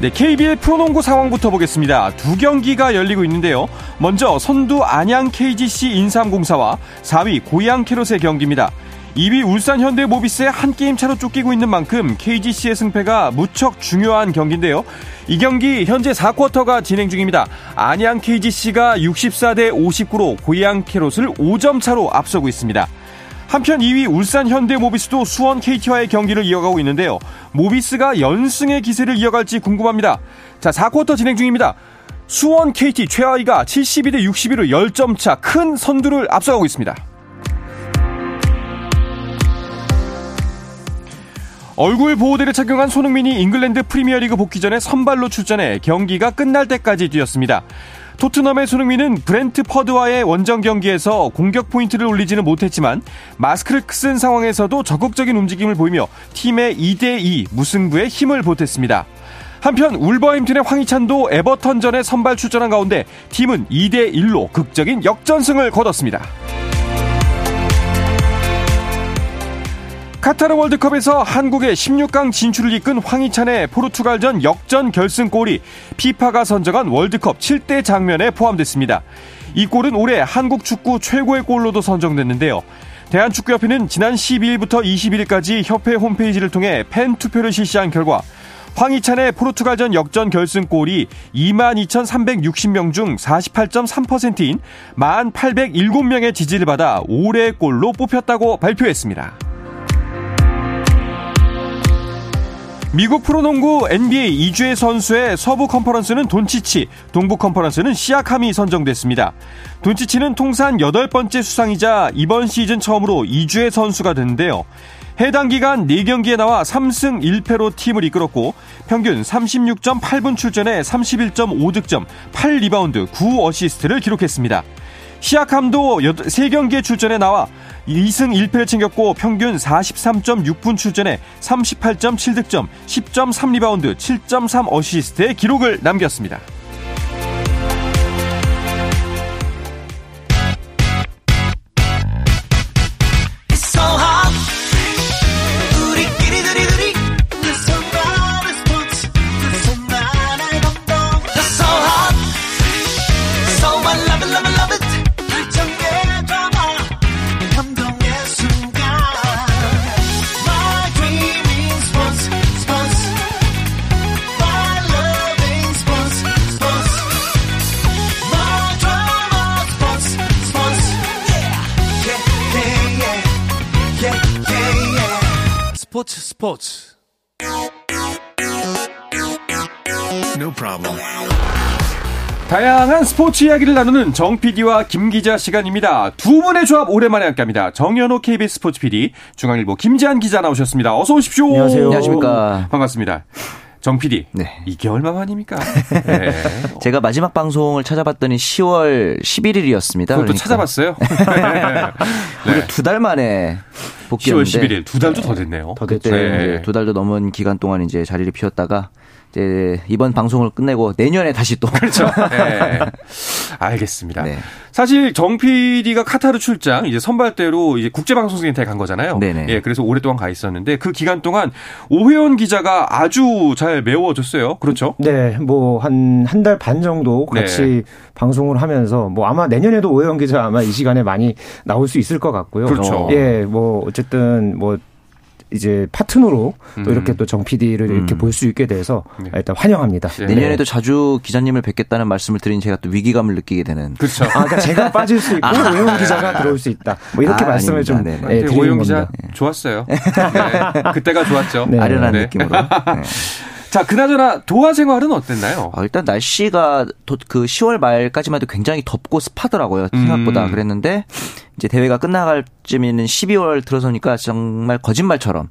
네, KBL 프로농구 상황부터 보겠습니다. 두 경기가 열리고 있는데요. 먼저 선두 안양 KGC 인삼공사와 4위 고양 캐롯의 경기입니다. 2위 울산 현대 모비스의 한 게임 차로 쫓기고 있는 만큼 KGC의 승패가 무척 중요한 경기인데요. 이 경기 현재 4쿼터가 진행 중입니다. 안양 KGC가 64대 59로 고양 캐롯을 5점 차로 앞서고 있습니다. 한편 2위 울산 현대모비스도 수원 KT와의 경기를 이어가고 있는데요. 모비스가 연승의 기세를 이어갈지 궁금합니다. 자, 4쿼터 진행 중입니다. 수원 KT 최하위가 72대 61로 10점 차 큰 선두를 앞서가고 있습니다. 얼굴 보호대를 착용한 손흥민이 잉글랜드 프리미어리그 복귀 전에 선발로 출전해 경기가 끝날 때까지 뛰었습니다. 토트넘의 손흥민은 브렌트퍼드와의 원정 경기에서 공격 포인트를 올리지는 못했지만 마스크를 쓴 상황에서도 적극적인 움직임을 보이며 팀의 2대2 무승부에 힘을 보탰습니다. 한편 울버햄튼의 황희찬도 에버턴전에 선발 출전한 가운데 팀은 2대1로 극적인 역전승을 거뒀습니다. 카타르 월드컵에서 한국의 16강 진출을 이끈 황희찬의 포르투갈전 역전 결승골이 피파가 선정한 월드컵 7대 장면에 포함됐습니다. 이 골은 올해 한국 축구 최고의 골로도 선정됐는데요. 대한축구협회는 지난 12일부터 21일까지 협회 홈페이지를 통해 팬 투표를 실시한 결과 황희찬의 포르투갈전 역전 결승골이 22,360명 중 48.3%인 1,807명의 지지를 받아 올해의 골로 뽑혔다고 발표했습니다. 미국 프로농구 NBA 이주의 선수의 서부 컨퍼런스는 돈치치, 동부 컨퍼런스는 시아캄이 선정됐습니다. 돈치치는 통산 8번째 수상이자 이번 시즌 처음으로 이주의 선수가 됐는데요. 해당 기간 4경기에 나와 3승 1패로 팀을 이끌었고 평균 36.8분 출전에 31.5득점, 8리바운드, 9어시스트를 기록했습니다. 시아캄도 3경기에 출전에 나와 2승 1패를 챙겼고 평균 43.6분 출전에 38.7득점, 10.3리바운드, 7.3 어시스트의 기록을 남겼습니다. 스포츠 스포츠 No problem. 다양한 스포츠 이야기를 나누는 정 PD와 김 기자 시간입니다. 두 분의 조합 오랜만에 함께합니다. 정현호 KBS 스포츠 PD, 중앙일보 김지한 기자 나오셨습니다. 어서 오십시오. 안녕하세요. 안녕하십니까. 반갑습니다. 정 PD. 네. 이게 얼마 만입니까? 네. 제가 마지막 방송을 찾아봤더니 10월 11일이었습니다. 그것도 그러니까. 찾아봤어요? 네. 두달 만에 복귀했는데 10월 11일 두 달도 더 됐네요. 더 됐죠. 네. 두 달도 넘은 기간 동안 이제 자리를 비웠다가 이제 이번 방송을 끝내고 내년에 다시 또 그렇죠. 네. 알겠습니다. 네. 사실 정 PD가 카타르 출장 이제 선발대로 이제 국제방송센터에 간 거잖아요. 네네. 예, 그래서 오랫동안 가 있었는데 그 기간 동안 오회원 기자가 아주 잘 메워줬어요. 그렇죠? 네, 뭐 한 한 달 반 정도 같이 네. 방송을 하면서 뭐 아마 내년에도 오회원 기자 아마 이 시간에 많이 나올 수 있을 것 같고요. 그렇죠. 예, 뭐 어쨌든 뭐 이제 파트너로 음. 또 이렇게 또 정 PD를 이렇게 음. 볼수 있게 돼서 네. 일단 환영합니다. 네. 내년에도 자주 기자님을 뵙겠다는 말씀을 드린 제가 또 위기감을 느끼게 되는. 그렇죠. 아, 그러니까 제가 빠질 수 있고 아. 오영 기자가 들어올 수 있다. 뭐 이렇게 아, 말씀을 좀 네, 네, 오영 기자 좋았어요. 네. 그때가 좋았죠. 네. 아련한 느낌으로. 자, 그나저나 도하 생활은 어땠나요? 어, 일단 날씨가 도, 그 10월 말까지만 해도 굉장히 덥고 습하더라고요. 생각보다 음. 그랬는데 이제 대회가 끝나갈 쯤에는 12월 들어서니까 정말 거짓말처럼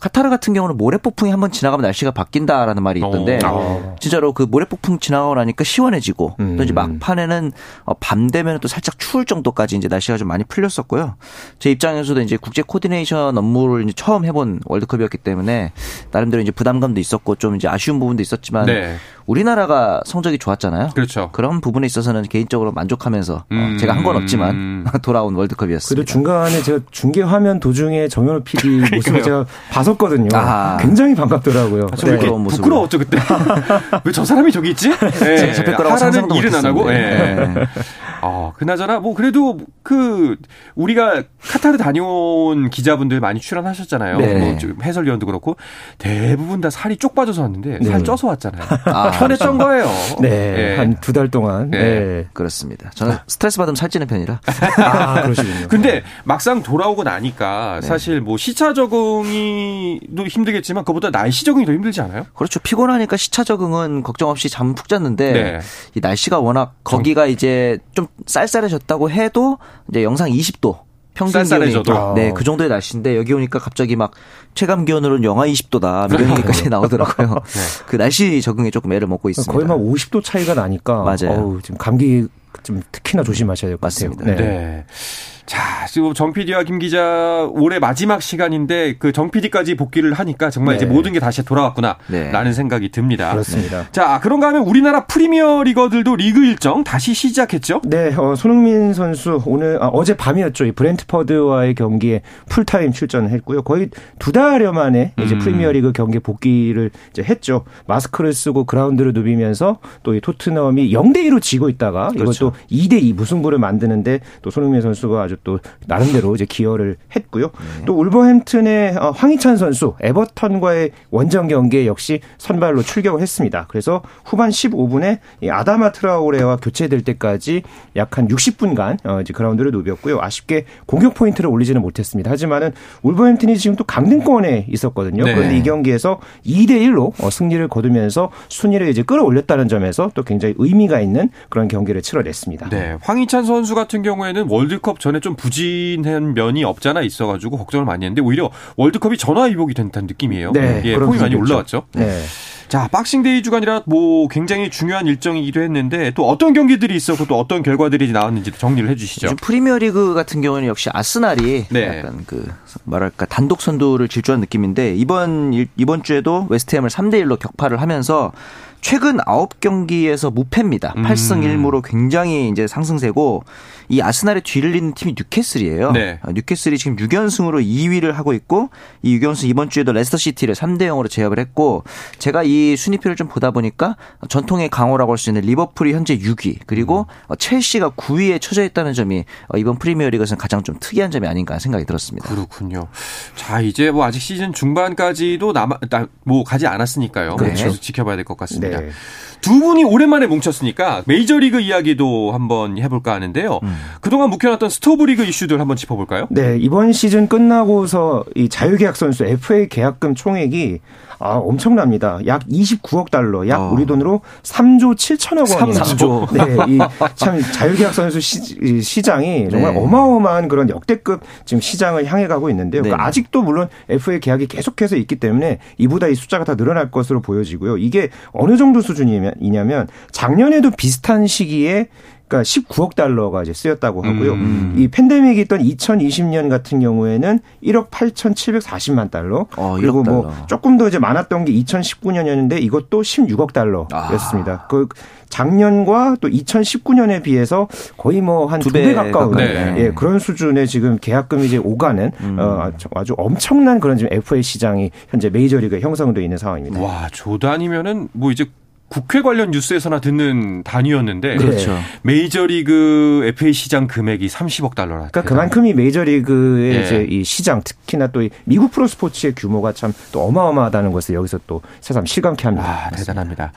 카타르 같은 경우는 모래폭풍이 한번 지나가면 날씨가 바뀐다라는 말이 있던데 오. 진짜로 그 모래폭풍 지나가고 나니까 시원해지고 음. 또 이제 막판에는 어, 밤 되면 또 살짝 추울 정도까지 이제 날씨가 좀 많이 풀렸었고요. 제 입장에서도 이제 국제 코디네이션 업무를 이제 처음 해본 월드컵이었기 때문에 나름대로 이제 부담감도 있었고 좀 이제 아쉬운 부분도 있었지만 네. 우리나라가 성적이 좋았잖아요. 그렇죠. 그런 부분에 있어서는 개인적으로 만족하면서 어, 음. 제가 한 건 없지만 돌아온 월드컵이었습니다. 그래도 중간에 제가 중계 화면 도중에 정현우 PD 모습을 제가 봤었거든요. 아하. 굉장히 반갑더라고요. 아, 저왜 이렇게 부끄러운 모습으로. 부끄러웠죠 그때? 왜 저 사람이 저기 있지? 예, 잡힐 거라고 하라는 일은 안 하고. 예. 네. 어, 그나저나 뭐 그래도 그 우리가 카타르 다녀온 기자분들 많이 출연하셨잖아요. 네. 뭐 지금 해설위원도 그렇고 대부분 다 살이 쪽 빠져서 왔는데 살 네. 쪄서 왔잖아요. 아, 편했던 거예요. 네, 예. 한두 달 동안. 네. 네. 그렇습니다. 저는 스트레스 받으면 살찌는 편이라. 아, 그러시군요. 근데 막상 돌아오고 나니까 사실 뭐 시차 적응이도 힘들겠지만 그보다 날씨 적응이 더 힘들지 않아요? 그렇죠. 피곤하니까 시차 적응은 걱정 없이 잠 푹 잤는데 네. 이 날씨가 워낙 거기가 이제 좀 쌀쌀해졌다고 해도 이제 영상 20도 평균 쌀쌀해져도. 기온이 네, 그 정도의 날씨인데 여기 오니까 갑자기 막 체감 기온으로는 영하 20도다 이런 얘기까지 나오더라고요. 그 날씨 적응에 조금 애를 먹고 있습니다. 거의 막 50도 차이가 나니까. 맞아요. 어우, 지금 감기 좀 특히나 조심하셔야 될 것 같아요. 맞습니다. 네. 자, 지금 정 PD와 김 기자 올해 마지막 시간인데 그 정 PD까지 복귀를 하니까 정말 네. 이제 모든 게 다시 돌아왔구나라는 네. 생각이 듭니다. 그렇습니다. 자, 그런가 하면 우리나라 프리미어 리거들도 리그 일정 다시 시작했죠? 네, 어, 손흥민 선수 오늘 아, 어제 밤이었죠. 이 브렌트퍼드와의 경기에 풀타임 출전을 했고요. 거의 두 달여 만에 이제 음. 프리미어 리그 경기 복귀를 이제 했죠. 마스크를 쓰고 그라운드를 누비면서 또 이 토트넘이 0대 2로 지고 있다가 그렇죠. 이것도 2대 2 무승부를 만드는데 또 손흥민 선수가 아주 또 나름대로 이제 기여를 했고요. 네. 또 울버햄튼의 어, 황희찬 선수 에버턴과의 원정 경기에 역시 선발로 출격을 했습니다. 그래서 후반 15분에 이 아다마 트라오레와 교체될 때까지 약 한 60분간 어, 이제 그라운드를 누볐고요. 아쉽게 공격 포인트를 올리지는 못했습니다. 하지만은 울버햄튼이 지금 또 강등권에 있었거든요. 네. 그런데 이 경기에서 2대 1로 어, 승리를 거두면서 순위를 이제 끌어올렸다는 점에서 또 굉장히 의미가 있는 그런 경기를 치러냈습니다. 네. 황희찬 선수 같은 경우에는 월드컵 전에 좀 부진한 면이 없잖아 있어가지고 걱정을 많이 했는데 오히려 월드컵이 전화위복이 된다는 느낌이에요. 네, 예, 폼이 많이. 올라왔죠. 네. 자, 박싱데이 주간이라 뭐 굉장히 중요한 일정이기도 했는데 또 어떤 경기들이 있었고 또 어떤 결과들이 나왔는지 정리를 해주시죠. 프리미어리그 같은 경우는 역시 아스날이 네. 약간 그 뭐랄까 단독 선두를 질주한 느낌인데 이번 일- 이번 주에도 웨스트햄을 3대 1로 격파를 하면서 최근 9경기에서 무패입니다. 음. 8승 1무로 굉장히 이제 상승세고 이 아스날의 뒤를 잇는 팀이 뉴캐슬이에요. 네. 아, 뉴캐슬이 지금 6연승으로 2위를 하고 있고 이 6연승 이번 주에도 레스터 시티를 3대 0으로 제압을 했고 제가 이 순위표를 좀 보다 보니까 전통의 강호라고 할 수 있는 리버풀이 현재 6위 그리고 어, 첼시가 9위에 처져 있다는 점이 어, 이번 프리미어리그에서는 가장 좀 특이한 점이 아닌가 생각이 들었습니다. 그렇군요. 자, 이제 뭐 아직 시즌 중반까지도 남아, 나- 뭐 가지 않았으니까요. 그렇죠. 계속 지켜봐야 될 것 같습니다. 네. 두 분이 오랜만에 뭉쳤으니까 메이저리그 이야기도 한번 해볼까 하는데요. 음. 그동안 묵혀놨던 스토브리그 이슈들 한번 짚어볼까요? 네, 이번 시즌 끝나고서 이 자유계약 선수 FA 계약금 총액이 아, 엄청납니다. 약 29억 달러, 약 어. 우리 돈으로 3조 7천억 원이나. 3조. 네, 이참 자유계약 선수 시, 이 시장이 정말 네. 어마어마한 그런 역대급 지금 시장을 향해 가고 있는데요. 그러니까 네. 아직도 물론 FA 계약이 계속해서 있기 때문에 이보다 이 숫자가 다 늘어날 것으로 보여지고요. 이게 어느 정도 수준이냐면 작년에도 비슷한 시기에 그러니까 19억 달러가 이제 쓰였다고 하고요. 음. 이 팬데믹이 있던 2020년 같은 경우에는 1억 8,740만 달러. 어, 1억 그리고 뭐 달러. 조금 더 이제 많았던 게 2019년이었는데 이것도 16억 달러였습니다. 아. 그 작년과 또 2019년에 비해서 거의 뭐 한두두배 가까운. 네. 예, 그런 수준의 지금 계약금이 이제 오가는 음. 어, 아주- 엄청난 그런 지금 FA 시장이 현재 메이저리그에 형성돼 있는 상황입니다. 와, 조 단위면은 뭐 이제 국회 관련 뉴스에서나 듣는 단위였는데 그렇죠. 메이저리그 FA 시장 금액이 30억 달러라. 그러니까 그만큼이 메이저리그의 예. 이제 이 시장 특히나 또이 미국 프로 스포츠의 규모가 참 또 어마어마하다는 것을 여기서 또 새삼 실감케 합니다. 아, 대단합니다.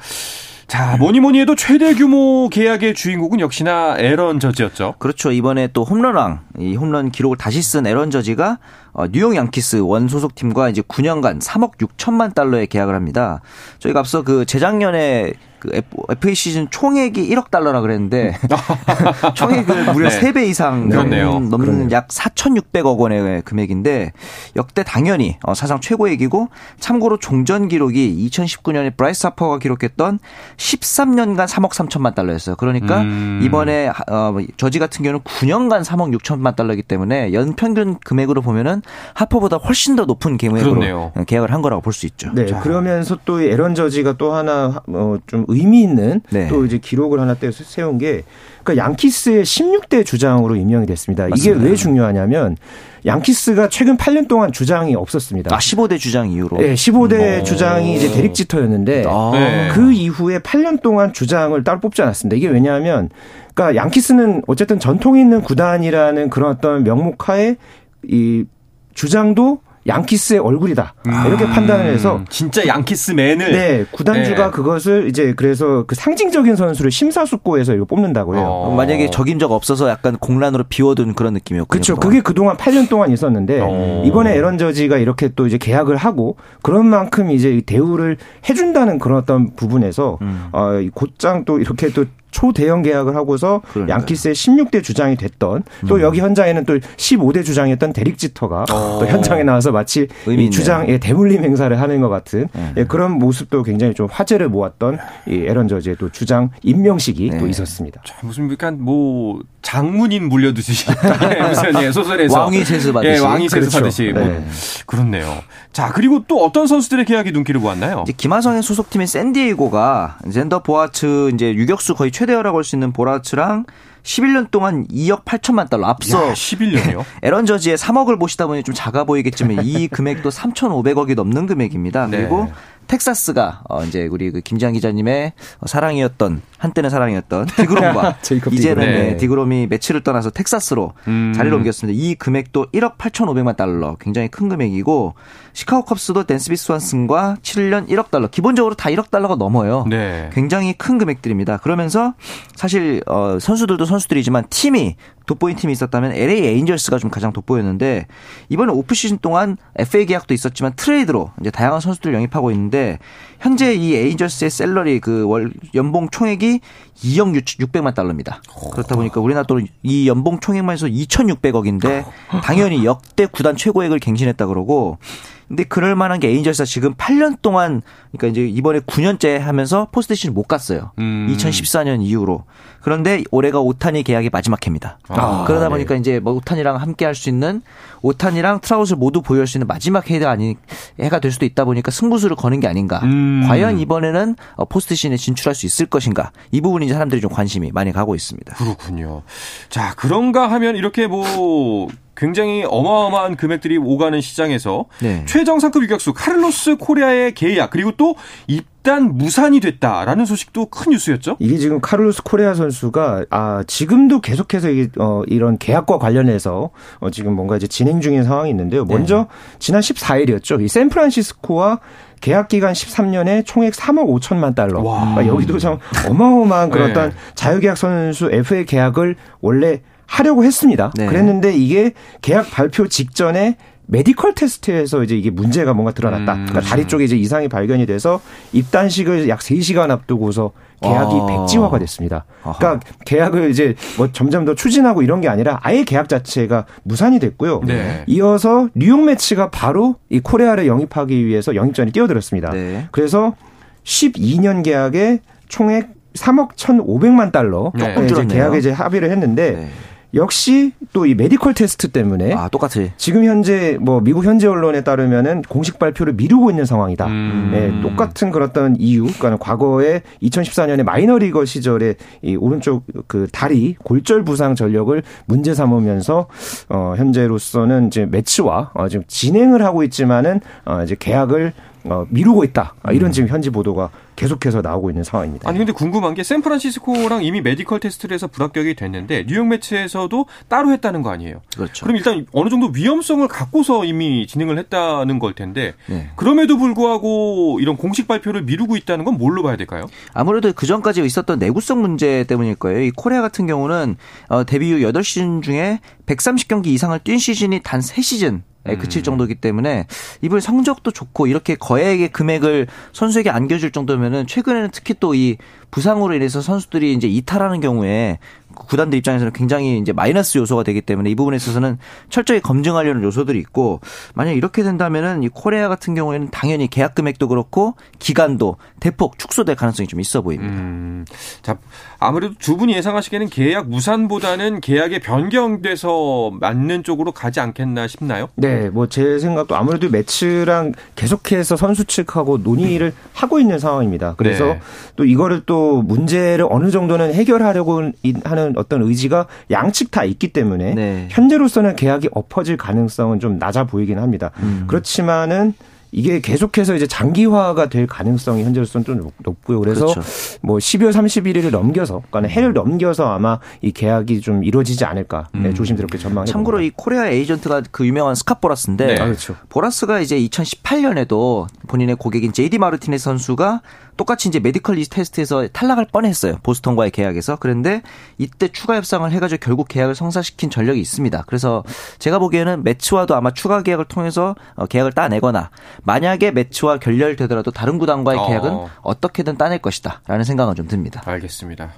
자, 뭐니 뭐니 해도 최대 규모 계약의 주인공은 역시나 에런 저지였죠. 그렇죠. 이번에 또 홈런왕, 이 홈런 기록을 다시 쓴 에런 저지가 어, 뉴욕 양키스 원 소속팀과 이제 9년간 3억 6천만 달러의 계약을 합니다. 저희가 앞서 그 재작년에 그 FA 시즌 총액이 1억 달러라 그랬는데 총액을 무려 네. 3배 이상 그렇네요. 넘는, 그러네요. 약 4,600억 원의 금액인데 역대 당연히 어, 사상 최고액이고 참고로 종전 기록이 2019년에 브라이스 하퍼가 기록했던 13년간 3억 3천만 달러였어요. 그러니까 음. 이번에 어, 저지 같은 경우는 9년간 3억 6천만 달러이기 때문에 연 평균 금액으로 보면은 하퍼보다 훨씬 더 높은 금액으로 그렇네요. 계약을 한 거라고 볼 수 있죠. 네, 그러면서 또 이 에런 저지가 또 하나 어, 좀 의미 있는 네. 또 이제 기록을 하나 떼 세운 게 그러니까 양키스의 16대 주장으로 임명이 됐습니다. 맞습니다. 이게 왜 중요하냐면 양키스가 최근 8년 동안 주장이 없었습니다. 아 15대 주장 이후로. 네, 15대 오. 주장이 이제 데릭 지터였는데 아. 네. 그 이후에 8년 동안 주장을 따로 뽑지 않았습니다. 이게 왜냐하면 그러니까 양키스는 어쨌든 전통 있는 구단이라는 그런 어떤 명목하에 이 주장도 양키스의 얼굴이다. 이렇게 판단을 해서 음, 진짜 양키스맨을 네, 구단주가 네. 그것을 이제 그래서 그 상징적인 선수를 심사숙고해서 이거 뽑는다고 해요. 어. 만약에 적임자가 없어서 약간 공란으로 비워둔 그런 느낌이었군요. 그렇죠. 그게 그 동안 8년 동안 있었는데 어. 이번에 에런 저지가 이렇게 또 이제 계약을 하고 그런 만큼 이제 대우를 해준다는 그런 어떤 부분에서 음. 어, 이 곧장 또 이렇게 또 초대형 계약을 하고서 그러니까요. 음. 양키스의 16대 주장이 됐던 또 여기 현장에는 또 15대 주장이었던 데릭 지터가 어. 또 현장에 나와서 마치 이. 주장의 대물림 행사를 하는 것 같은 네. 예, 그런 모습도 굉장히 좀 화제를 모았던 이 에런 저지의 또 주장 임명식이 또 네. 있었습니다. 자, 무슨 약간 뭐 장문인 물려두듯이 예, 무슨 예, 소설에서 왕위 세습하듯이. 예, 왕위 그렇죠. 세습하듯이 뭐 네. 그렇네요. 자 그리고 또 어떤 선수들의 계약이 눈길을 보았나요? 이제 김하성의 소속팀인 샌디에이고가 젠더 보아츠 이제 유격수 거의 최 대어라고 할 수 있는 보아츠랑 11년 동안 2억 8천만 달러 앞서 야, 11년이요? 에런 저지의 3억을 보시다 보니 좀 작아 보이겠지만 이 금액도 3,500억이 넘는 금액입니다. 네. 그리고 텍사스가 어 이제 우리 그 김장 기자님의 사랑이었던 한때는 사랑이었던 디그롬과 이제는 디그롬. 네, 네. 디그롬이 매치를 떠나서 텍사스로 음. 자리를 옮겼습니다. 이 금액도 1억 8,500만 달러 굉장히 큰 금액이고 시카고 컵스도 댄스비 스완슨과 7년 1억 달러 기본적으로 다 1억 달러가 넘어요. 네. 굉장히 큰 금액들입니다. 그러면서 사실 어 선수들도 선수들이지만 팀이 돋보인 팀이 있었다면 LA 에인절스가 좀 가장 돋보였는데 이번에 오프 시즌 동안 FA 계약도 있었지만 트레이드로 이제 다양한 선수들을 영입하고 있는데 현재 이 에인절스의 salary 그 월 연봉 총액이 2억 600만 달러입니다. 그렇다 보니까 우리나라 또 이 연봉 총액만 해서 2,600억인데 당연히 역대 구단 최고액을 갱신했다 그러고 근데 그럴 만한 게 에인절스가 지금 8년 동안 그러니까 이제 이번에 9년째 하면서 포스트 시즌 못 갔어요. 음. 2014년 이후로. 그런데 올해가 오타니 계약의 마지막 해입니다. 아, 그러다 네. 보니까 이제 뭐 오타니랑 함께 할 수 있는 오타니랑 트라우스를 모두 보유할 수 있는 마지막 해가 아니 해가 될 수도 있다 보니까 승부수를 거는 게 아닌가. 음. 과연 이번에는 어, 포스트 시즌에 진출할 수 있을 것인가. 이 부분이 이제 사람들이 좀 관심이 많이 가고 있습니다. 그렇군요. 자, 그런가 하면 이렇게 뭐 굉장히 어마어마한 금액들이 오가는 시장에서 네. 최정상급 유격수 카를로스 코레아의 계약 그리고 또 입단 무산이 됐다라는 소식도 큰 뉴스였죠. 이게 지금 카를로스 코레아 선수가 아 지금도 계속해서 이, 어, 이런 계약과 관련해서 어, 지금 뭔가 이제 진행 중인 상황이 있는데요. 먼저 지난 14일이었죠. 이 샌프란시스코와 계약 기간 13년에 총액 3억 5천만 달러. 와. 그러니까 여기도 참 어마어마한 그런 네. 자유계약 선수 FA 계약을 원래 하려고 했습니다. 네. 그랬는데 이게 계약 발표 직전에 메디컬 테스트에서 이제 이게 문제가 뭔가 드러났다. 음. 그러니까 다리 쪽에 이제 이상이 발견이 돼서 입단식을 약 3시간 앞두고서 계약이 아. 백지화가 됐습니다. 아하. 그러니까 계약을 이제 뭐 점점 더 추진하고 이런 게 아니라 아예 계약 자체가 무산이 됐고요. 네. 이어서 뉴욕 메츠가 바로 이 코레아를 영입하기 위해서 영입전에 뛰어들었습니다. 네. 그래서 12년 계약에 총액 3억 1,500만 달러 네. 네, 조금 이제. 계약에 이제 합의를 했는데 네. 역시 또 이 메디컬 테스트 때문에 아, 똑같이. 지금 현재 뭐 미국 현지 언론에 따르면은 공식 발표를 미루고 있는 상황이다. 음. 네, 똑같은 어떤 이유, 그러니까 과거에 2014년에 마이너리거 시절에 이 오른쪽 그 다리 골절 부상 전력을 문제 삼으면서 어 현재로서는 이제 메츠와 어 지금 진행을 하고 있지만은 어 이제 계약을 어 미루고 있다. 아, 이런 지금 현지 보도가 계속해서 나오고 있는 상황입니다. 아니 근데 궁금한 게 샌프란시스코랑 이미 메디컬 테스트를 해서 불합격이 됐는데 뉴욕 메츠에서도 따로 했다는 거 아니에요. 그렇죠. 그럼 일단 어느 정도 위험성을 갖고서 이미 진행을 했다는 걸 텐데 네. 그럼에도 불구하고 이런 공식 발표를 미루고 있다는 건 뭘로 봐야 될까요? 아무래도 그 전까지 있었던 내구성 문제 때문일 거예요. 이 코레아 같은 경우는 어, 데뷔 후 8시즌 중에 130경기 이상을 뛴 시즌이 단 3시즌 음. 그칠 정도이기 때문에 이번 성적도 좋고 이렇게 거액의 금액을 선수에게 안겨줄 정도면은 최근에는 특히 또 이 부상으로 인해서 선수들이 이제 이탈하는 경우에 구단들 입장에서는 굉장히 이제 마이너스 요소가 되기 때문에 이 부분에 있어서는 철저히 검증하려는 요소들이 있고 만약 이렇게 된다면은 이 코레아 같은 경우에는 당연히 계약 금액도 그렇고 기간도 대폭 축소될 가능성이 좀 있어 보입니다. 음, 자 아무래도 두 분이 예상하시기에는 계약 무산보다는 계약의 변경돼서 맞는 쪽으로 가지 않겠나 싶나요? 네, 뭐 제 생각도 아무래도 매치랑 계속해서 선수 측하고 논의를 하고 있는 상황입니다. 그래서 네. 또 이거를 또 문제를 어느 정도는 해결하려고 하는 하는 어떤 의지가 양측 다 있기 때문에 네. 현재로서는 계약이 엎어질 가능성은 좀 낮아 보이긴 합니다. 음. 그렇지만은 이게 계속해서 이제 장기화가 될 가능성이 현재로서는 좀 높고요. 그래서 그렇죠. 뭐 12월 31일을 넘겨서, 그러니까 해를 넘겨서 아마 이 계약이 좀 이루어지지 않을까 네, 음. 조심스럽게 전망해 참고로 봅니다. 이 코레아 에이전트가 그 유명한 스캇 보라스인데, 네. 아, 그렇죠. 보라스가 이제 2018년에도 본인의 고객인 J.D. 마르티네스 선수가 똑같이 이제 메디컬 리스 테스트에서 탈락할 뻔했어요. 보스턴과의 계약에서. 그런데 이때 추가 협상을 해가지고 결국 계약을 성사시킨 전력이 있습니다. 그래서 제가 보기에는 메츠와도 아마 추가 계약을 통해서 어, 계약을 따내거나 만약에 매치와 결렬되더라도 다른 구단과의 어. 계약은 어. 떻게든 따낼 것이다라는 생각은 좀 듭니다. 알겠습니다.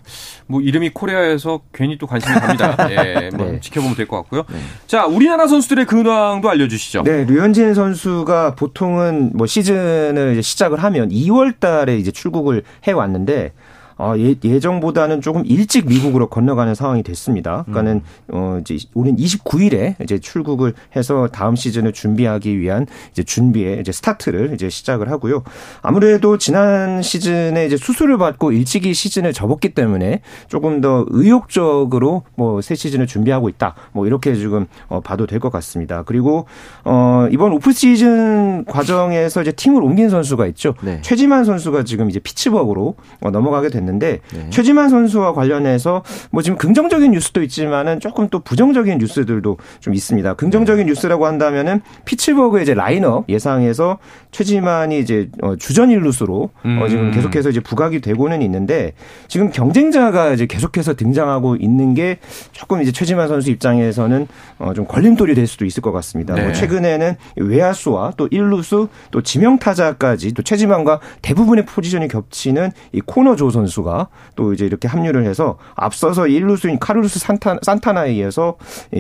뭐 이름이 코리아에서 괜히 또 관심이 갑니다. 예, 뭐 네. 지켜보면 될 것 같고요. 네. 자, 우리나라 선수들의 근황도 알려주시죠. 네, 류현진 선수가 보통은 뭐 시즌을 시작을 하면 2월 달에 이제 출국을 해 왔는데 어, 예, 예정보다는 조금 일찍 미국으로 건너가는 상황이 됐습니다. 그러니까는 어 이제 오는 29일에 이제 출국을 해서 다음 시즌을 준비하기 위한 이제 준비에 이제 스타트를 이제 시작을 하고요. 아무래도 지난 시즌에 이제 수술을 받고 일찍이 시즌을 접었기 때문에 조금 더 의욕적으로 뭐 새 시즌을 준비하고 있다. 뭐 이렇게 지금 어 봐도 될 것 같습니다. 그리고 어 이번 오프 시즌 과정에서 이제 팀을 옮긴 선수가 있죠. 네. 최지만 선수가 지금 이제 피츠버그로 어 넘어가게 됐는데 됐는데 네. 최지만 선수와 관련해서 뭐 지금 긍정적인 뉴스도 있지만은 조금 또 부정적인 뉴스들도 좀 있습니다. 긍정적인 네. 뉴스라고 한다면은 피츠버그 이제 라인업 예상에서 최지만이 이제 어, 주전 일루수로 어, 음. 어 지금 계속해서 이제 부각이 되고는 있는데 지금 경쟁자가 이제 계속해서 등장하고 있는 게 조금 이제 최지만 선수 입장에서는 어좀 걸림돌이 될 수도 있을 것 같습니다. 뭐 네. 뭐 최근에는 외야수와 또 일루수 또 지명 타자까지 또 최지만과 대부분의 포지션이 겹치는 이 코너 조 선수 선수가 또 이제 이렇게 합류를 해서 앞서서 1루수인 카르루스 산타, 산타나에 의해서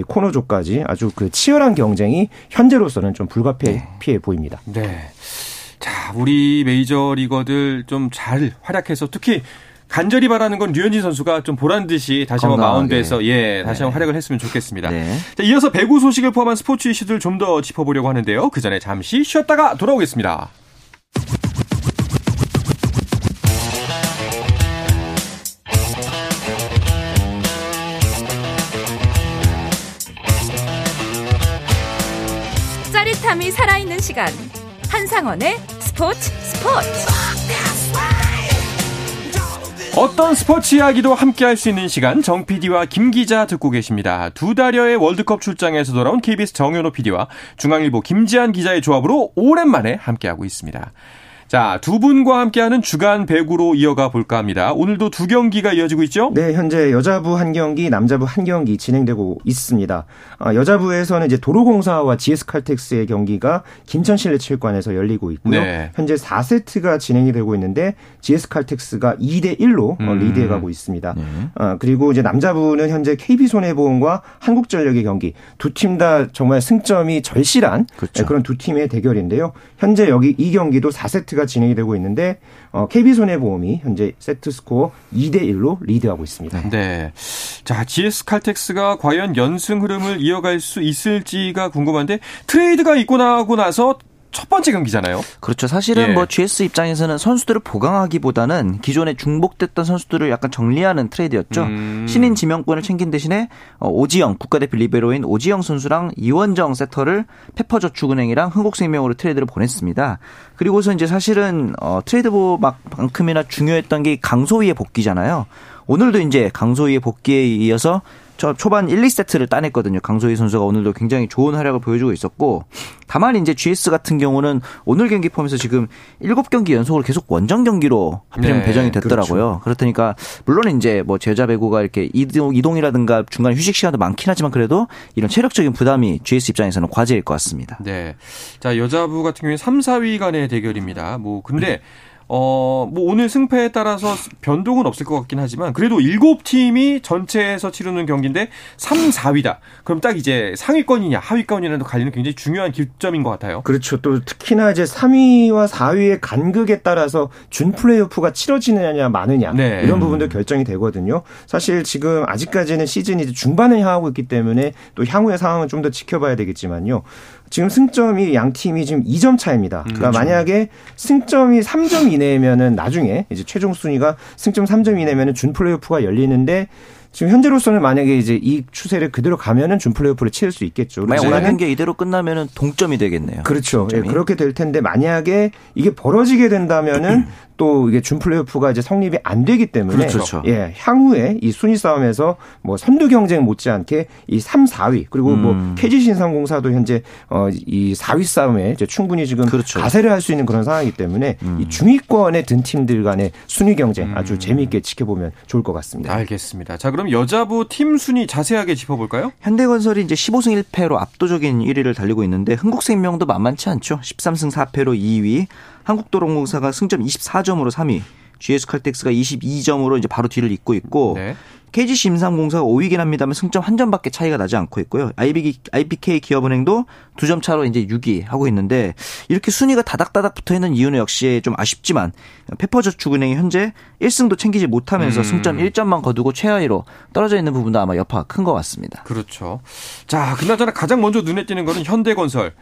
코너조까지 아주 그 치열한 경쟁이 현재로서는 좀 불가피해 네. 보입니다. 네. 자, 우리 메이저 리거들 좀 잘 활약해서 특히 간절히 바라는 건 류현진 선수가 좀 보란 듯이 다시 한번 마운드에서 예 다시 한번 네. 활약을 했으면 좋겠습니다. 네. 자, 이어서 배구 소식을 포함한 스포츠 이슈들 좀 더 짚어보려고 하는데요. 그 전에 잠시 쉬었다가 돌아오겠습니다. 사람이 살아있는 시간 한상원의 스포츠 스포츠 어떤 스포츠 이야기도 함께 할 수 있는 시간 정 PD와 김 기자 듣고 계십니다. 두 달여의 월드컵 출장에서 돌아온 KBS 정현호 PD와 중앙일보 김지한 기자의 조합으로 오랜만에 함께하고 있습니다. 자, 두 분과 함께하는 주간 배구로 이어가 볼까 합니다. 오늘도 두 경기가 이어지고 있죠? 네, 현재 여자부 한 경기, 남자부 한 경기 진행되고 있습니다. 아, 여자부에서는 이제 도로공사와 GS칼텍스의 경기가 김천 실내 체육관에서 열리고 있고요. 네. 현재 4세트가 진행이 되고 있는데 GS칼텍스가 2대 1로 어, 음. 리드해 가고 있습니다. 네. 아, 그리고 이제 남자부는 현재 KB손해보험과 한국전력의 경기 두 팀 다 정말 승점이 절실한 그렇죠. 네, 그런 두 팀의 대결인데요. 현재 여기 이 경기도 4세트 세트가 진행이 되고 있는데 어, KB손해보험이 현재 세트 스코어 2대 1로 리드하고 있습니다. 네. 자, GS 칼텍스가 과연 연승 흐름을 이어갈 수 있을지가 궁금한데 트레이드가 있고 나고 나서 첫 번째 경기잖아요. 그렇죠. 사실은 예. 뭐 GS 입장에서는 선수들을 보강하기보다는 기존에 중복됐던 선수들을 약간 정리하는 트레이드였죠. 음. 신인 지명권을 챙긴 대신에 어, 오지영 국가대표 리베로인 오지영 선수랑 이원정 세터를 페퍼저축은행이랑 흥국생명으로 트레이드를 보냈습니다. 그리고서 이제 사실은 어, 트레이드만큼이나 중요했던 게 강소휘의 복귀잖아요. 오늘도 이제 강소희의 복귀에 이어서 저 초반 1, 2세트를 따냈거든요. 강소희 선수가 오늘도 굉장히 좋은 활약을 보여주고 있었고 다만 이제 GS 같은 경우는 오늘 경기 포함해서 지금 7경기 연속으로 계속 원정 경기로 하필이면 네, 배정이 됐더라고요. 그렇다니까 물론 이제 뭐 제자 배구가 이렇게 이동 이동이라든가 중간 휴식 시간도 많긴 하지만 그래도 이런 체력적인 부담이 GS 입장에서는 과제일 것 같습니다. 네. 자, 여자부 같은 경우에 3, 4위 간의 대결입니다. 뭐, 근데, 어, 뭐, 오늘 승패에 따라서 변동은 없을 것 같긴 하지만, 그래도 7팀이 전체에서 치르는 경기인데, 3, 4위다. 그럼 딱 이제 상위권이냐, 하위권이냐도 갈리는 굉장히 중요한 기점인 것 같아요. 그렇죠. 또 특히나 이제 3위와 4위의 간극에 따라서 준 플레이오프가 치러지느냐 마느냐 네. 이런 부분도 결정이 되거든요. 사실 지금 아직까지는 시즌이 중반을 향하고 있기 때문에 또 향후의 상황은 좀 더 지켜봐야 되겠지만요. 지금 승점이 양 팀이 지금 2점 차입니다. 그러니까 만약에 승점이 3점 이내면은 나중에 이제 최종 순위가 승점 3점 이내면은 준 플레이오프가 열리는데 지금 현재로서는 만약에 이제 이 추세를 그대로 가면은 준 플레이오프를 치를 수 있겠죠. 만약 오늘 그러니까는 경기 이대로 끝나면은 동점이 되겠네요. 그렇죠. 예. 그렇게 될 텐데 만약에 이게 벌어지게 된다면은 또 이게 준 플레이오프가 이제 성립이 안 되기 때문에 그렇죠. 예, 향후에 이 순위 싸움에서 뭐 선두 경쟁 못지않게 이 3, 4위 그리고 음. 뭐 KG 신상공사도 현재 어이 4위 싸움에 이제 충분히 지금 그렇죠. 음. 가세를 할 수 있는 그런 상황이기 때문에 이 중위권에 든 팀들 간의 순위 경쟁 음. 아주 재미있게 지켜보면 좋을 것 같습니다. 알겠습니다. 자, 그럼 여자부 팀 순위 자세하게 짚어 볼까요? 현대건설이 이제 15승 1패로 압도적인 1위를 달리고 있는데 흥국생명도 만만치 않죠. 13승 4패로 2위, 한국도로공사가 승점 24점으로 3위, GS칼텍스가 22점으로 이제 바로 뒤를 잇고 있고 네. KGC 임상공사가 5위긴 합니다만 승점 한 점밖에 차이가 나지 않고 있고요. IBK, IBK 기업은행도 두 점 차로 이제 6위 하고 있는데 이렇게 순위가 다닥다닥 붙어 있는 이유는 역시 좀 아쉽지만 페퍼저축은행이 현재 1승도 챙기지 못하면서 음. 승점 1점만 거두고 최하위로 떨어져 있는 부분도 아마 여파가 큰 것 같습니다. 그렇죠. 자, 그나저나 가장 먼저 눈에 띄는 거는 현대건설.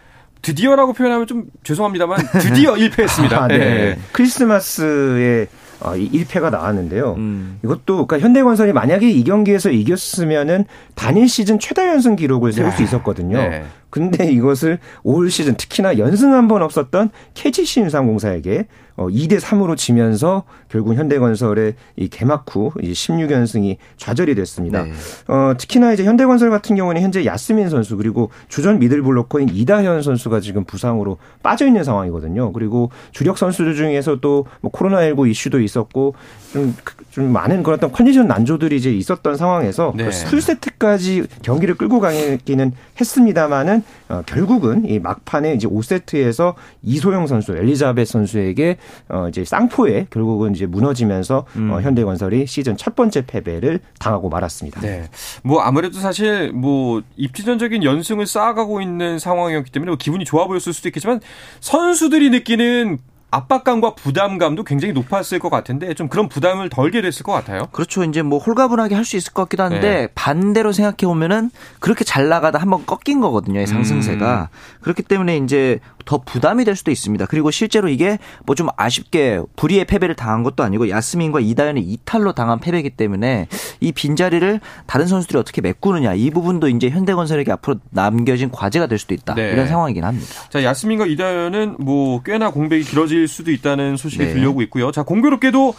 드디어라고 표현하면 좀 죄송합니다만 드디어 1패했습니다. 아, 네. 크리스마스에 어, 이 1패가 나왔는데요. 음. 이것도 그러니까 현대건설이 만약에 이 경기에서 이겼으면은 단일 시즌 최다 연승 기록을 세울 수 있었거든요. 네. 근데 이것을 올 시즌 특히나 연승 한 번 없었던 KGC 인삼공사에게 어, 2대 3으로 지면서 결국 현대건설의 이 개막 후 이제 16연승이 좌절이 됐습니다. 네. 어, 특히나 이제 현대건설 같은 경우는 현재 야스민 선수 그리고 주전 미들블로커인 이다현 선수가 지금 부상으로 빠져 있는 상황이거든요. 그리고 주력 선수들 중에서도 뭐 코로나19 이슈도 있었고 좀, 좀 많은 그런 어떤 컨디션 난조들이 이제 있었던 상황에서 네. 풀세트까지 경기를 끌고 가기는 했습니다만은 어, 결국은 이 막판에 이제 5세트에서 이소영 선수, 엘리자벳 선수에게 어, 이제 쌍포에 결국은 이제 무너지면서 어, 현대건설이 시즌 첫 번째 패배를 당하고 말았습니다. 네. 뭐 아무래도 사실 뭐 입지전적인 연승을 쌓아가고 있는 상황이었기 때문에 뭐 기분이 좋아 보였을 수도 있겠지만 선수들이 느끼는 압박감과 부담감도 굉장히 높았을 것 같은데 좀 그런 부담을 덜게 됐을 것 같아요. 그렇죠. 이제 뭐 홀가분하게 할 수 있을 것 같기도 한데 네. 반대로 생각해 보면은 그렇게 잘 나가다 한번 꺾인 거거든요. 이 상승세가. 그렇기 때문에 이제 더 부담이 될 수도 있습니다. 그리고 실제로 이게 뭐 좀 아쉽게 불의의 패배를 당한 것도 아니고 야스민과 이다현의 이탈로 당한 패배이기 때문에 이 빈자리를 다른 선수들이 어떻게 메꾸느냐 이 부분도 이제 현대건설에게 앞으로 남겨진 과제가 될 수도 있다. 네. 이런 상황이긴 합니다. 자, 야스민과 이다현은 뭐 꽤나 공백이 길어질 수도 있다는 소식이 네. 들려오고 있고요. 자, 공교롭게도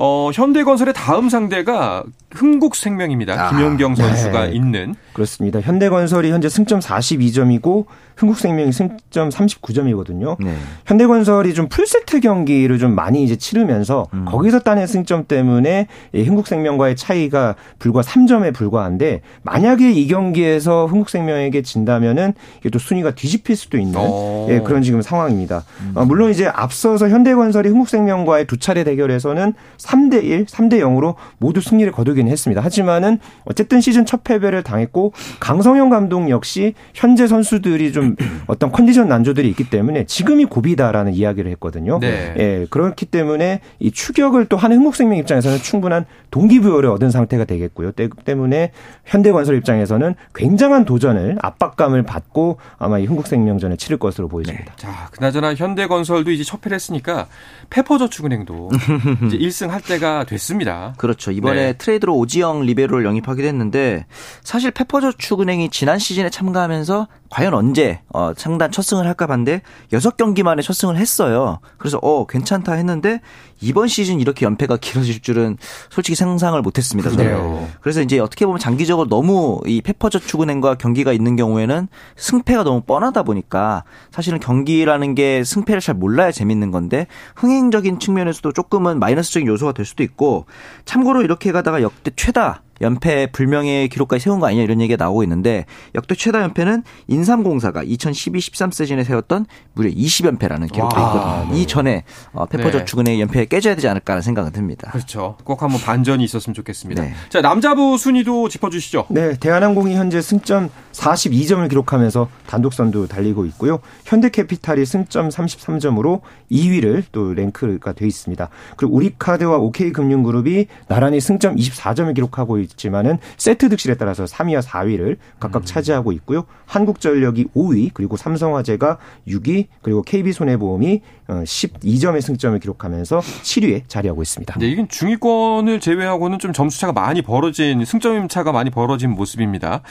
어, 현대건설의 다음 상대가 흥국생명입니다. 아, 김연경 선수가 네. 있는. 그렇습니다. 현대건설이 현재 승점 42점이고 흥국생명이 승점 39점이거든요. 네. 현대건설이 좀 풀세트 경기를 좀 많이 이제 치르면서 음. 거기서 따낸 승점 때문에 이 흥국생명과의 차이가 불과 3점에 불과한데 만약에 이 경기에서 흥국생명에게 진다면은 이게 또 순위가 뒤집힐 수도 있는 오. 예, 그런 지금 상황입니다. 어, 물론 이제 앞서서 현대건설이 흥국생명과의 두 차례 대결에서는 3대 1, 3대 0으로 모두 승리를 거두긴 했습니다. 하지만은 어쨌든 시즌 첫 패배를 당했고 강성현 감독 역시 현재 선수들이 좀 어떤 컨디션 난조들이 있기 때문에 지금이 고비다라는 이야기를 했거든요. 네. 예, 그렇기 때문에 이 추격을 또 하는 흥국생명 입장에서는 충분한 동기부여를 얻은 상태가 되겠고요. 때- 때문에 현대건설 입장에서는 굉장한 도전을 압박감을 받고 아마 이 흥국생명전을 치를 것으로 보여집니다. 자, 그나저나 현대건설도 이제 첫 패를 했으니까 페퍼저축은행도 이제 1승 할 때가 됐습니다. 그렇죠. 이번에 네. 트레이드로 오지영 리베로를 영입하기도 했는데 사실 페퍼저축은행이 지난 시즌에 참가하면서 과연 언제 어, 상단 첫 승을 할까 봤는데 여섯 경기 만에 첫 승을 했어요. 그래서 어 괜찮다 했는데 이번 시즌 이렇게 연패가 길어질 줄은 솔직히 상상을 못했습니다. 저는. 그래요. 그래서 이제 어떻게 보면 장기적으로 너무 이 페퍼저축은행과 경기가 있는 경우에는 승패가 너무 뻔하다 보니까 사실은 경기라는 게 승패를 잘 몰라야 재밌는 건데 흥행적인 측면에서도 조금은 마이너스적인 요소가 될 수도 있고 참고로 이렇게 가다가 역대 최다 연패 불명예 기록까지 세운 거 아니냐 이런 얘기가 나오고 있는데 역대 최다 연패는 인삼공사가 2012-13 시즌에 세웠던 무려 20연패라는 기록도 와, 있거든요. 이 전에 어, 페퍼저축은행의 연패에 깨져야 되지 않을까라는 생각은 듭니다. 그렇죠. 꼭 한번 반전이 있었으면 좋겠습니다. 네. 자, 남자부 순위도 짚어주시죠. 네, 대한항공이 현재 승점 42점을 기록하면서 단독 선두 달리고 있고요. 현대캐피탈이 승점 33점으로 2위를 또 랭크가 돼 있습니다. 그리고 우리카드와 OK금융그룹이 나란히 승점 24점을 기록하고 있지만은 세트 득실에 따라서 3위와 4위를 각각 차지하고 있고요. 한국전력이 5위, 그리고 삼성화재가 6위, 그리고 KB손해보험이 12점의 승점을 기록하면서 7위에 자리하고 있습니다. 네, 이건 중위권을 제외하고는 좀 점수 차가 많이 벌어진 승점 차가 많이 벌어진 모습입니다.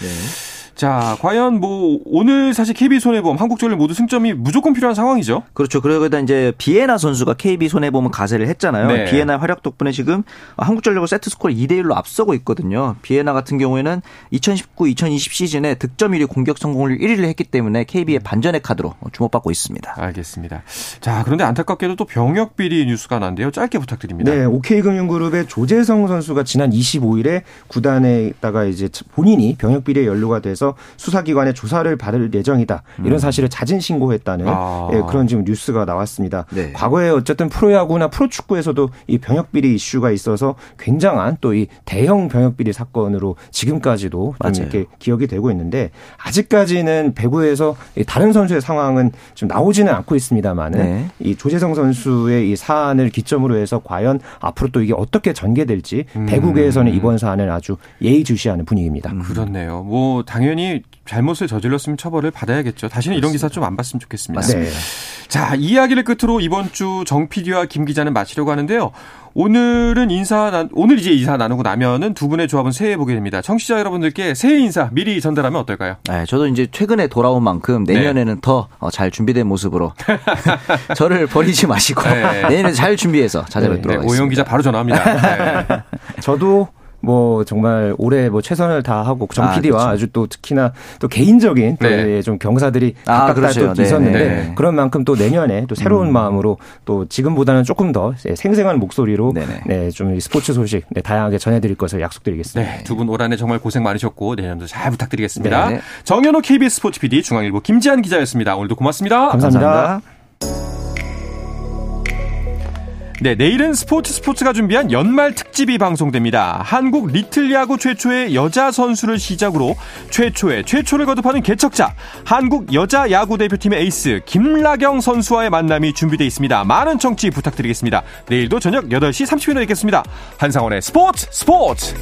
자, 과연 뭐 오늘 사실 KB 손해보험, 한국전력 모두 승점이 무조건 필요한 상황이죠. 그렇죠. 그러다 이제 비에나 선수가 KB 손해보험은 가세를 했잖아요. 네. 비에나 활약 덕분에 지금 한국전력을 세트 스코어 2대 1로 앞서고 있거든요. 비에나 같은 경우에는 2019-2020 시즌에 득점 1위, 공격 성공률 1위를 했기 때문에 KB의 반전의 카드로 주목받고 있습니다. 알겠습니다. 자, 그런데 안타깝게도 또 병역 비리 뉴스가 난데요. 짧게 부탁드립니다. 네, OK금융그룹의 조재성 선수가 지난 25일에 구단에다가 이제 본인이 병역 비리에 연루가 돼서 수사기관의 조사를 받을 예정이다 이런 사실을 자진 신고했다는 아. 예, 그런 지금 뉴스가 나왔습니다. 네. 과거에 어쨌든 프로야구나 프로축구에서도 이 병역 비리 이슈가 있어서 굉장한 또 이 대형 병역 비리 사건으로 지금까지도 좀 맞아요. 이렇게 기억이 되고 있는데 아직까지는 배구에서 이 다른 선수의 상황은 좀 나오지는 않고 있습니다만은 네. 이 조재성 선수의 이 사안을 기점으로 해서 과연 앞으로 또 이게 어떻게 전개될지 배구계에서는 이번 사안을 아주 예의주시하는 분위기입니다. 그렇네요. 뭐 당연히 잘못을 저질렀으면 처벌을 받아야겠죠. 다시는 이런 기사 좀 안 봤으면 좋겠습니다. 네. 자, 이 이야기를 끝으로 이번 주 정 PD와 김 기자는 마치려고 하는데요. 오늘은 인사, 나- 오늘 이제 인사 나누고 나면은 두 분의 조합은 새해 보게 됩니다. 청취자 여러분들께 새해 인사 미리 전달하면 어떨까요? 네, 저도 이제 최근에 돌아온 만큼 내년에는 더잘 준비된 모습으로 저를 버리지 마시고 네. 내년에 잘 준비해서 네, 찾아뵙도록 하겠습니다. 오영 기자 바로 전화합니다. 네. 저도 뭐 정말 올해 뭐 최선을 다하고 정 아, PD와 그렇죠. 아, 주또 특히나 또 개인적인 또 네. 예, 좀 경사들이 아, 각각 그렇죠. 또 네, 있었는데 네, 네. 그런 만큼 또 내년에 또 새로운 마음으로 또 지금보다는 조금 더 생생한 목소리로 네네. 네, 좀이 스포츠 소식 네, 다양하게 전해드릴 것을 약속드리겠습니다. 네, 두분 올 한해 정말 고생 많으셨고 내년도 잘 부탁드리겠습니다. 네. 정현호 KBS 스포츠 PD 중앙일보 김지한 기자였습니다. 오늘도 고맙습니다. 감사합니다. 네, 내일은 스포츠 스포츠가 준비한 연말 특집이 방송됩니다. 한국 리틀 야구 최초의 여자 선수를 시작으로 최초의 최초를 거듭하는 개척자 한국 여자 야구 대표팀의 에이스 김라경 선수와의 만남이 준비되어 있습니다. 많은 청취 부탁드리겠습니다. 내일도 저녁 8시 30분에 뵙겠습니다. 한상원의 스포츠 스포츠.